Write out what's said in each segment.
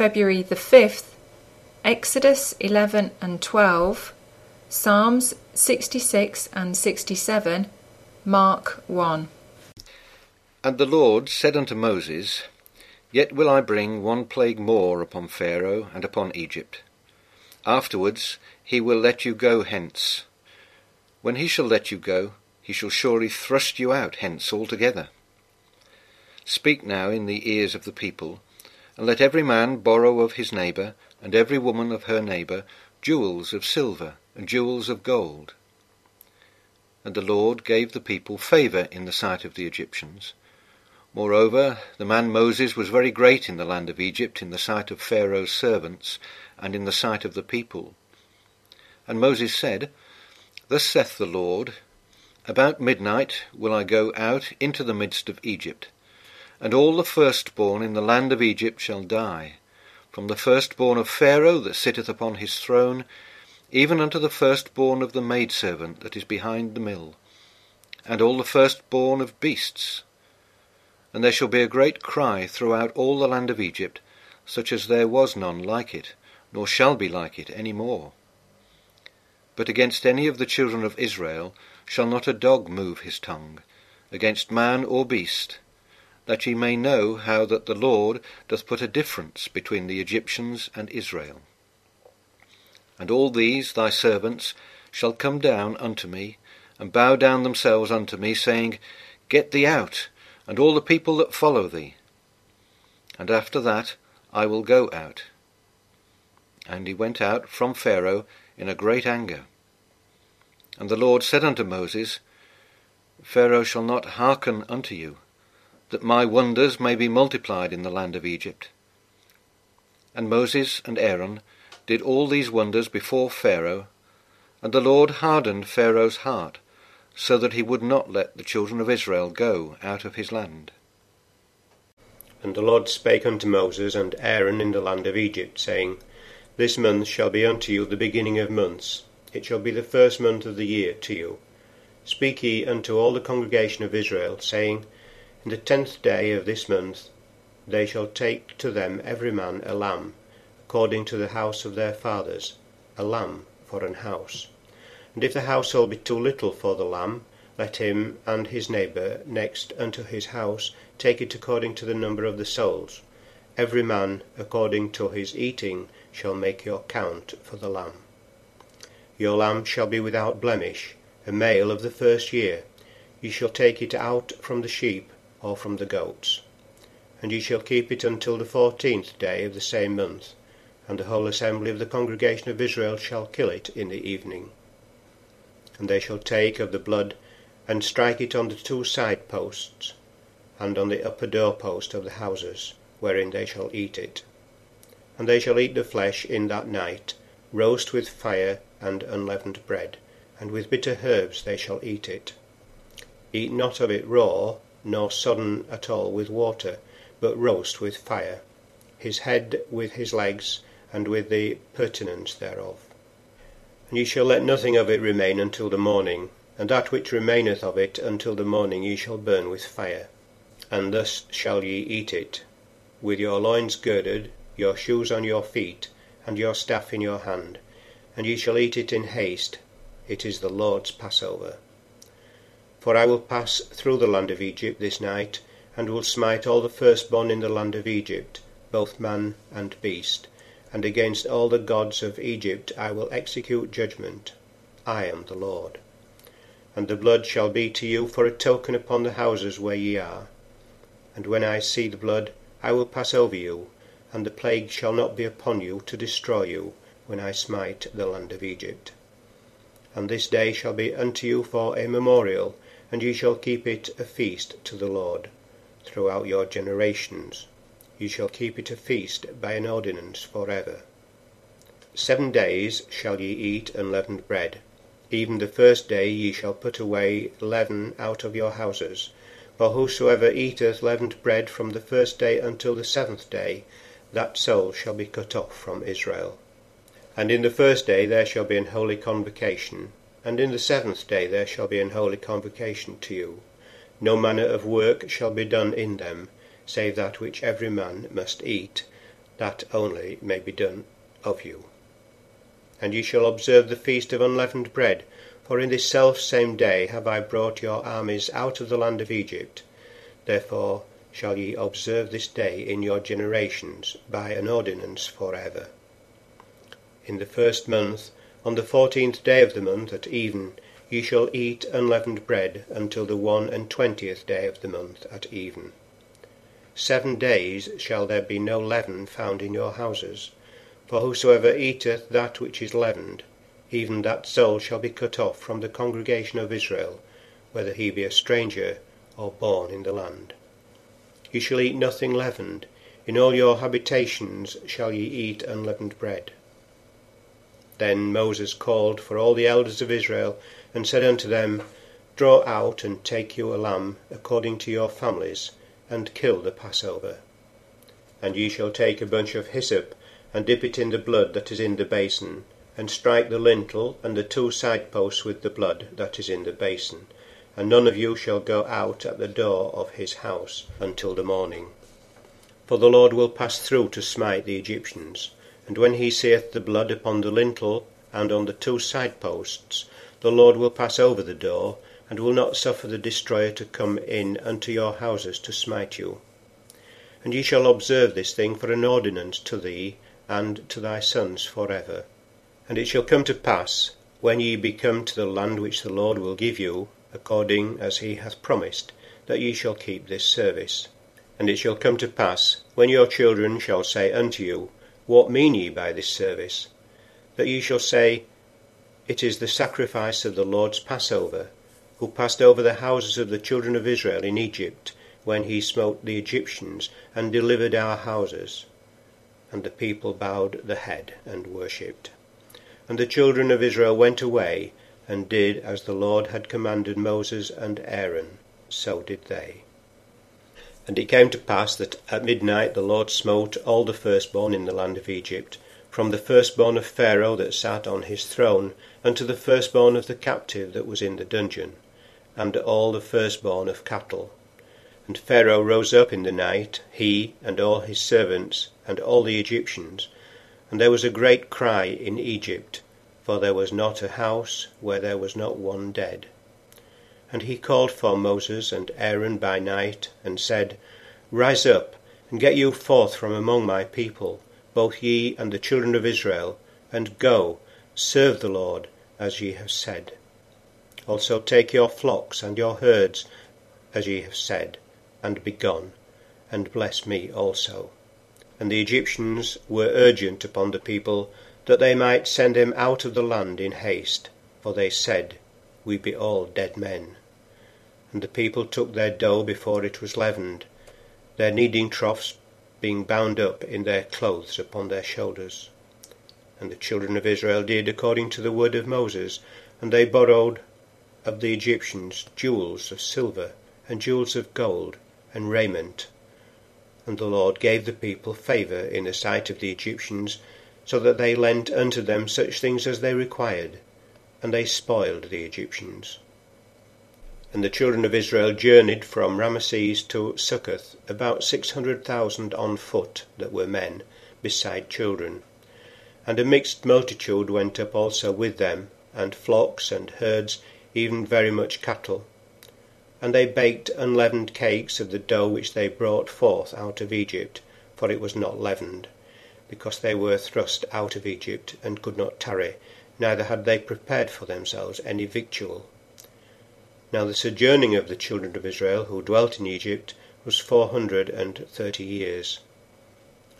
February the 5th, Exodus 11 and 12, Psalms 66 and 67, Mark 1. And the Lord said unto Moses, Yet will I bring one plague more upon Pharaoh and upon Egypt. Afterwards he will let you go hence. When he shall let you go, he shall surely thrust you out hence altogether. Speak now in the ears of the people, and let every man borrow of his neighbour, and every woman of her neighbour, jewels of silver and jewels of gold. And the Lord gave the people favour in the sight of the Egyptians. Moreover, the man Moses was very great in the land of Egypt in the sight of Pharaoh's servants and in the sight of the people. And Moses said, Thus saith the Lord, About midnight will I go out into the midst of Egypt, and all the firstborn in the land of Egypt shall die, from the firstborn of Pharaoh that sitteth upon his throne, even unto the firstborn of the maidservant that is behind the mill, and all the firstborn of beasts. And there shall be a great cry throughout all the land of Egypt, such as there was none like it, nor shall be like it any more. But against any of the children of Israel shall not a dog move his tongue, against man or beast, that ye may know how that the Lord doth put a difference between the Egyptians and Israel. And all these thy servants shall come down unto me, and bow down themselves unto me, saying, Get thee out, and all the people that follow thee. And after that I will go out. And he went out from Pharaoh in a great anger. And the Lord said unto Moses, Pharaoh shall not hearken unto you, that my wonders may be multiplied in the land of Egypt. And Moses and Aaron did all these wonders before Pharaoh, and the Lord hardened Pharaoh's heart, so that he would not let the children of Israel go out of his land. And the Lord spake unto Moses and Aaron in the land of Egypt, saying, This month shall be unto you the beginning of months, it shall be the first month of the year to you. Speak ye unto all the congregation of Israel, saying, In the tenth day of this month they shall take to them every man a lamb, according to the house of their fathers, a lamb for an house. And if the household be too little for the lamb, let him and his neighbour next unto his house take it according to the number of the souls. Every man according to his eating shall make your count for the lamb. Your lamb shall be without blemish, a male of the first year. Ye shall take it out from the sheep or from the goats. And ye shall keep it until the fourteenth day of the same month, and the whole assembly of the congregation of Israel shall kill it in the evening. And they shall take of the blood and strike it on the two side posts, and on the upper door post of the houses, wherein they shall eat it. And they shall eat the flesh in that night, roast with fire and unleavened bread, and with bitter herbs they shall eat it. Eat not of it raw, nor sodden at all with water, but roast with fire, his head with his legs, and with the purtenance thereof. And ye shall let nothing of it remain until the morning, and that which remaineth of it until the morning ye shall burn with fire. And thus shall ye eat it, with your loins girded, your shoes on your feet, and your staff in your hand, and ye shall eat it in haste. It is the Lord's Passover. For I will pass through the land of Egypt this night, and will smite all the firstborn in the land of Egypt, both man and beast, and against all the gods of Egypt I will execute judgment. I am the Lord. And the blood shall be to you for a token upon the houses where ye are. And when I see the blood, I will pass over you, and the plague shall not be upon you to destroy you, when I smite the land of Egypt. And this day shall be unto you for a memorial, and ye shall keep it a feast to the Lord throughout your generations. Ye shall keep it a feast by an ordinance for ever. Seven days shall ye eat unleavened bread. Even the first day ye shall put away leaven out of your houses. For whosoever eateth leavened bread from the first day until the seventh day, that soul shall be cut off from Israel. And in the first day there shall be an holy convocation, and in the seventh day there shall be an holy convocation to you. No manner of work shall be done in them, save that which every man must eat. that only may be done of you. And ye shall observe the feast of unleavened bread, for in this self same day have I brought your armies out of the land of Egypt. Therefore shall ye observe this day in your generations by an ordinance for ever. In the first month, on the fourteenth day of the month at even, ye shall eat unleavened bread until the one and twentieth day of the month at even. Seven days shall there be no leaven found in your houses. For whosoever eateth that which is leavened, even that soul shall be cut off from the congregation of Israel, whether he be a stranger or born in the land. Ye shall eat nothing leavened. In all your habitations shall ye eat unleavened bread. Then Moses called for all the elders of Israel, and said unto them, Draw out and take you a lamb according to your families, and kill the Passover. And ye shall take a bunch of hyssop, and dip it in the blood that is in the basin, and strike the lintel and the two side posts with the blood that is in the basin. And none of you shall go out at the door of his house until the morning. For the Lord will pass through to smite the Egyptians. And when he seeth the blood upon the lintel and on the two side posts, the Lord will pass over the door, and will not suffer the destroyer to come in unto your houses to smite you. And ye shall observe this thing for an ordinance to thee and to thy sons for ever. And it shall come to pass, when ye be come to the land which the Lord will give you, according as he hath promised, that ye shall keep this service. And it shall come to pass, when your children shall say unto you, What mean ye by this service? That ye shall say, It is the sacrifice of the Lord's Passover, who passed over the houses of the children of Israel in Egypt, when he smote the Egyptians, and delivered our houses. And the people bowed the head and worshipped. And the children of Israel went away, and did as the Lord had commanded Moses and Aaron, so did they. And it came to pass that at midnight the Lord smote all the firstborn in the land of Egypt, from the firstborn of Pharaoh that sat on his throne, unto the firstborn of the captive that was in the dungeon and all the firstborn of cattle. And Pharaoh rose up in the night, he and all his servants, and all the Egyptians. And there was a great cry in Egypt, for there was not a house where there was not one dead. And he called for Moses and Aaron by night, and said, Rise up, and get you forth from among my people, both ye and the children of Israel, and go, serve the Lord, as ye have said. Also take your flocks and your herds, as ye have said, and be gone, and bless me also. And the Egyptians were urgent upon the people, that they might send him out of the land in haste, for they said, We be all dead men. And the people took their dough before it was leavened, their kneading troughs being bound up in their clothes upon their shoulders. And the children of Israel did according to the word of Moses, and they borrowed of the Egyptians jewels of silver, and jewels of gold, and raiment. And the Lord gave the people favour in the sight of the Egyptians, so that they lent unto them such things as they required, and they spoiled the Egyptians. And the children of Israel journeyed from Rameses to Succoth, about six hundred thousand on foot that were men, beside children. And a mixed multitude went up also with them, and flocks and herds, even very much cattle. And they baked unleavened cakes of the dough which they brought forth out of Egypt, for it was not leavened, because they were thrust out of Egypt, and could not tarry, neither had they prepared for themselves any victual. Now the sojourning of the children of Israel who dwelt in Egypt was four hundred and thirty years.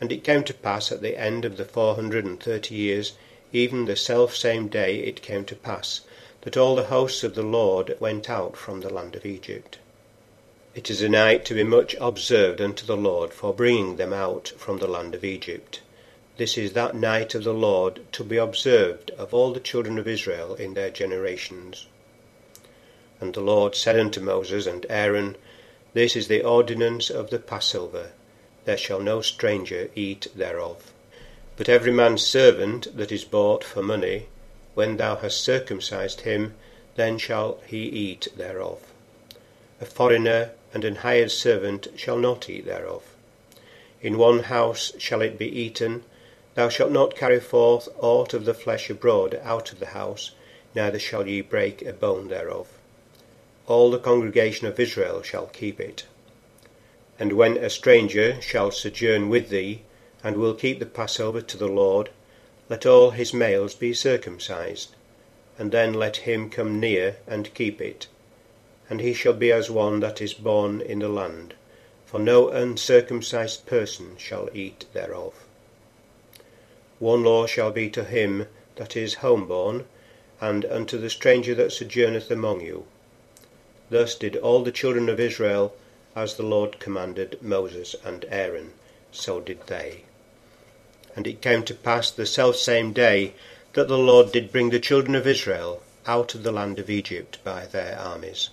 And it came to pass at the end of the four hundred and thirty years, even the self same day it came to pass, that all the hosts of the Lord went out from the land of Egypt. It is a night to be much observed unto the Lord for bringing them out from the land of Egypt. This is that night of the Lord to be observed of all the children of Israel in their generations. And the Lord said unto Moses and Aaron, This is the ordinance of the Passover. There shall no stranger eat thereof. But every man's servant that is bought for money when thou hast circumcised him, then shall he eat thereof. A foreigner and an hired servant shall not eat thereof. In one house shall it be eaten. Thou shalt not carry forth aught of the flesh abroad out of the house, neither shall ye break a bone thereof. All the congregation of Israel shall keep it. And when a stranger shall sojourn with thee, and will keep the Passover to the Lord, let all his males be circumcised, and then let him come near and keep it. And he shall be as one that is born in the land, for no uncircumcised person shall eat thereof. One law shall be to him that is homeborn, and unto the stranger that sojourneth among you. Thus did all the children of Israel, as the Lord commanded Moses and Aaron, so did they. And it came to pass the selfsame day that the Lord did bring the children of Israel out of the land of Egypt by their armies.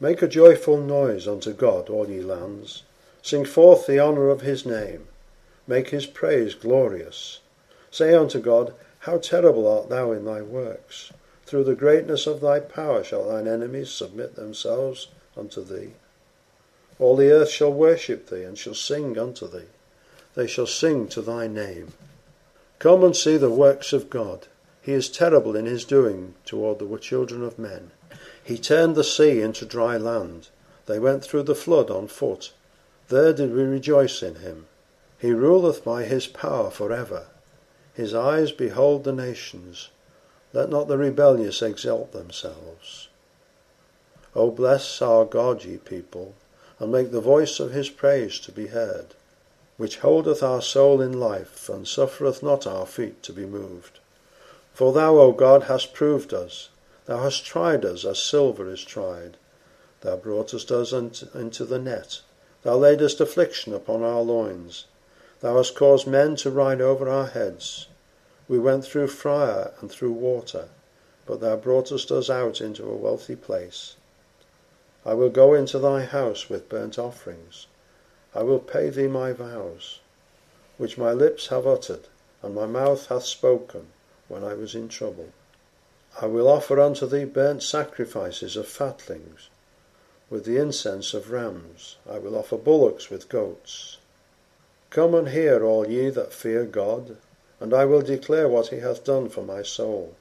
Make a joyful noise unto God, all ye lands. Sing forth the honour of his name. Make his praise glorious. Say unto God, How terrible art thou in thy works! Through the greatness of thy power shall thine enemies submit themselves unto thee. All the earth shall worship thee, and shall sing unto thee they shall sing to thy name. Come and see the works of God. He is terrible in his doing toward the children of men. He turned the sea into dry land. They went through the flood on foot. There did we rejoice in him. He ruleth by his power for ever. His eyes behold the nations. Let not the rebellious exalt themselves. O bless our God, ye people, and make the voice of his praise to be heard which holdeth our soul in life, and suffereth not our feet to be moved. For thou, O God, hast proved us, thou hast tried us as silver is tried. Thou broughtest us into the net, thou laidest affliction upon our loins. Thou hast caused men to ride over our heads. We went through fire and through water, but thou broughtest us out into a wealthy place. I will go into thy house with burnt offerings I will pay thee my vows, which my lips have uttered, and my mouth hath spoken when I was in trouble. I will offer unto thee burnt sacrifices of fatlings, with the incense of rams. I will offer bullocks with goats. Come and hear, all ye that fear God, and I will declare what he hath done for my soul.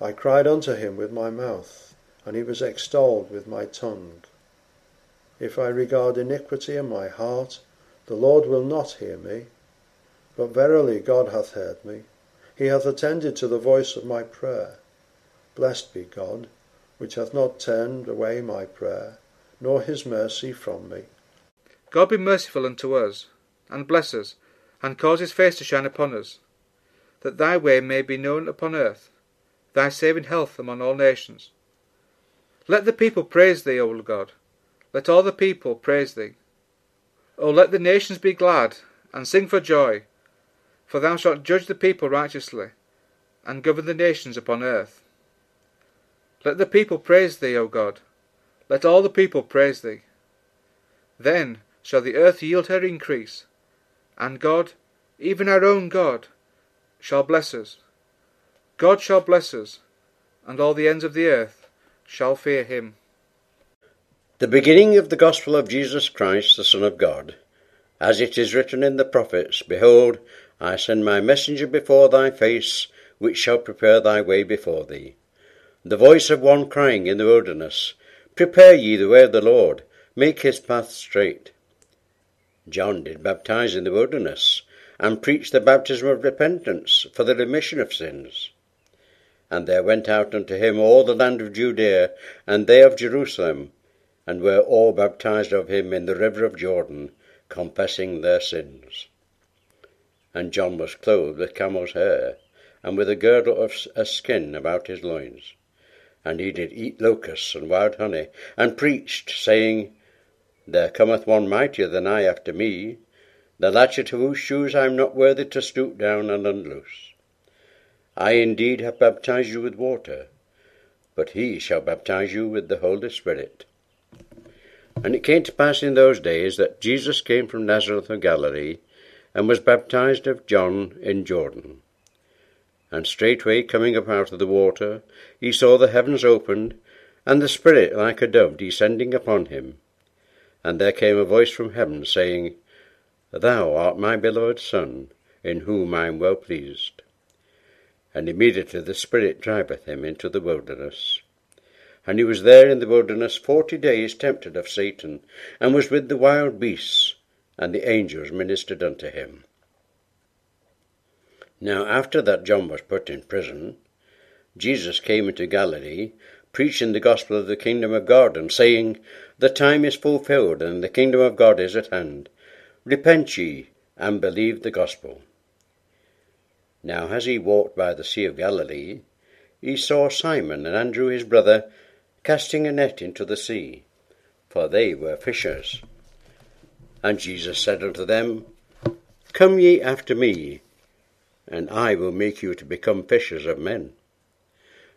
I cried unto him with my mouth, and he was extolled with my tongue. If I regard iniquity in my heart, the Lord will not hear me. But verily God hath heard me. He hath attended to the voice of my prayer. Blessed be God, which hath not turned away my prayer, nor his mercy from me. God be merciful unto us, and bless us, and cause his face to shine upon us, that thy way may be known upon earth, thy saving health among all nations. Let the people praise thee, O God let all the people praise thee. O let the nations be glad, and sing for joy, for thou shalt judge the people righteously, and govern the nations upon earth. Let the people praise thee, O God. Let all the people praise thee. Then shall the earth yield her increase, and God, even our own God, shall bless us. God shall bless us, and all the ends of the earth shall fear him. The beginning of the gospel of Jesus Christ, the Son of God, as it is written in the prophets, Behold, I send my messenger before thy face, which shall prepare thy way before thee. The voice of one crying in the wilderness, Prepare ye the way of the Lord, make his path straight. John did baptize in the wilderness, and preach the baptism of repentance for the remission of sins. And there went out unto him all the land of Judea, and they of Jerusalem, and were all baptized of him in the river of Jordan, confessing their sins. And John was clothed with camel's hair, and with a girdle of a skin about his loins. And he did eat locusts and wild honey, and preached, saying, There cometh one mightier than I after me, the latchet of whose shoes I am not worthy to stoop down and unloose. I indeed have baptized you with water, but he shall baptize you with the Holy Spirit. And it came to pass in those days that Jesus came from Nazareth of Galilee, and was baptized of John in Jordan. And straightway coming up out of the water, he saw the heavens opened, and the Spirit like a dove descending upon him. And there came a voice from heaven, saying, Thou art my beloved Son, in whom I am well pleased. And immediately the Spirit driveth him into the wilderness. And he was there in the wilderness forty days tempted of Satan, and was with the wild beasts, and the angels ministered unto him. Now after that John was put in prison, Jesus came into Galilee, preaching the gospel of the kingdom of God, and saying, The time is fulfilled, and the kingdom of God is at hand. Repent ye, and believe the gospel. Now as he walked by the sea of Galilee, he saw Simon and Andrew his brother casting a net into the sea, for they were fishers. And Jesus said unto them, Come ye after me, and I will make you to become fishers of men.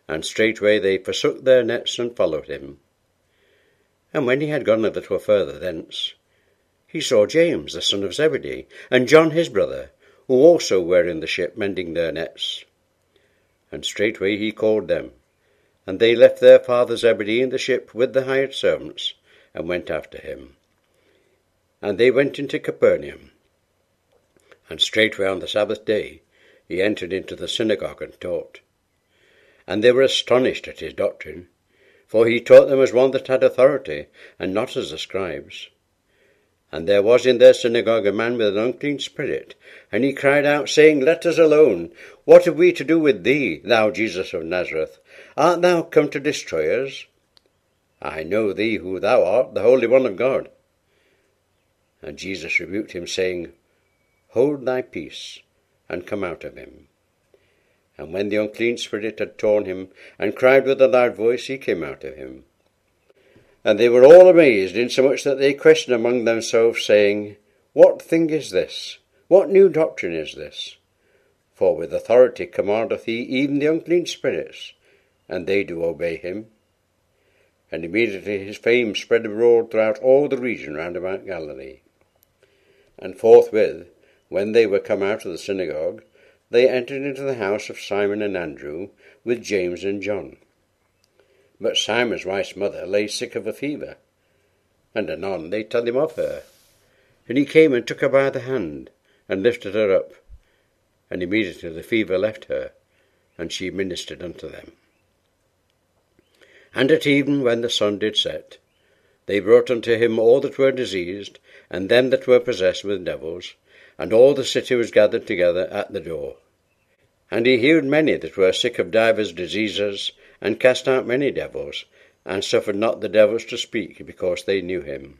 And straightway they forsook their nets and followed him. And when he had gone a little further thence, he saw James the son of Zebedee, and John his brother, who also were in the ship mending their nets. And straightway he called them, and they left their father Zebedee in the ship with the hired servants, and went after him. And they went into Capernaum. And straightway on the Sabbath day he entered into the synagogue and taught. And they were astonished at his doctrine, for he taught them as one that had authority, and not as the scribes. And there was in their synagogue a man with an unclean spirit, and he cried out, saying, Let us alone. What have we to do with thee, thou Jesus of Nazareth? Art thou come to destroy us? I know thee who thou art, the Holy One of God. And Jesus rebuked him, saying, Hold thy peace, and come out of him. And when the unclean spirit had torn him, and cried with a loud voice, he came out of him. And they were all amazed, insomuch that they questioned among themselves, saying, What thing is this? What new doctrine is this? For with authority commandeth he even the unclean spirits, and they do obey him. And immediately his fame spread abroad throughout all the region round about Galilee. And forthwith, when they were come out of the synagogue, they entered into the house of Simon and Andrew, with James and John. But Simon's wife's mother lay sick of a fever, and anon they told him of her. And he came and took her by the hand, and lifted her up, and immediately the fever left her, and she ministered unto them. And at even when the sun did set, they brought unto him all that were diseased, and them that were possessed with devils, and all the city was gathered together at the door. And he healed many that were sick of divers diseases, and cast out many devils, and suffered not the devils to speak, because they knew him.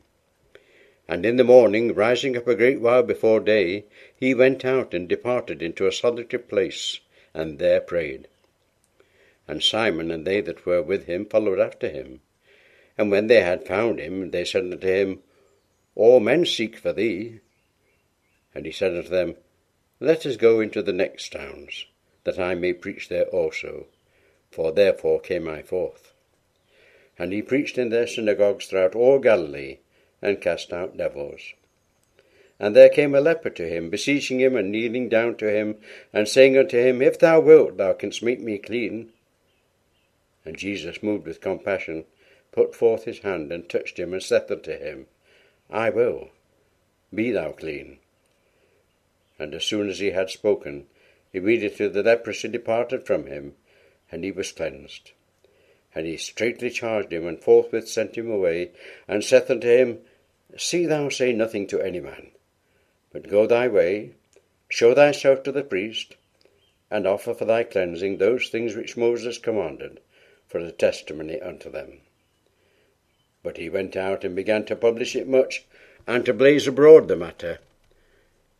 And in the morning, rising up a great while before day, he went out and departed into a solitary place, and there prayed. And Simon and they that were with him followed after him. And when they had found him, they said unto him, All men seek for thee. And he said unto them, Let us go into the next towns, that I may preach there also, for therefore came I forth. And he preached in their synagogues throughout all Galilee, and cast out devils. And there came a leper to him, beseeching him, and kneeling down to him, and saying unto him, If thou wilt, thou canst make me clean. And Jesus, moved with compassion, put forth his hand, and touched him, and said unto him, I will, be thou clean. And as soon as he had spoken, immediately the leprosy departed from him, and he was cleansed. And he straightly charged him, and forthwith sent him away, and saith unto him, See thou say nothing to any man, but go thy way, show thyself to the priest, and offer for thy cleansing those things which Moses commanded, for a testimony unto them. But he went out and began to publish it much, and to blaze abroad the matter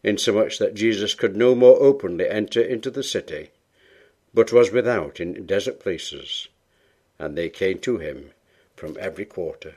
insomuch that Jesus could no more openly enter into the city, but was without in desert places, and they came to him from every quarter.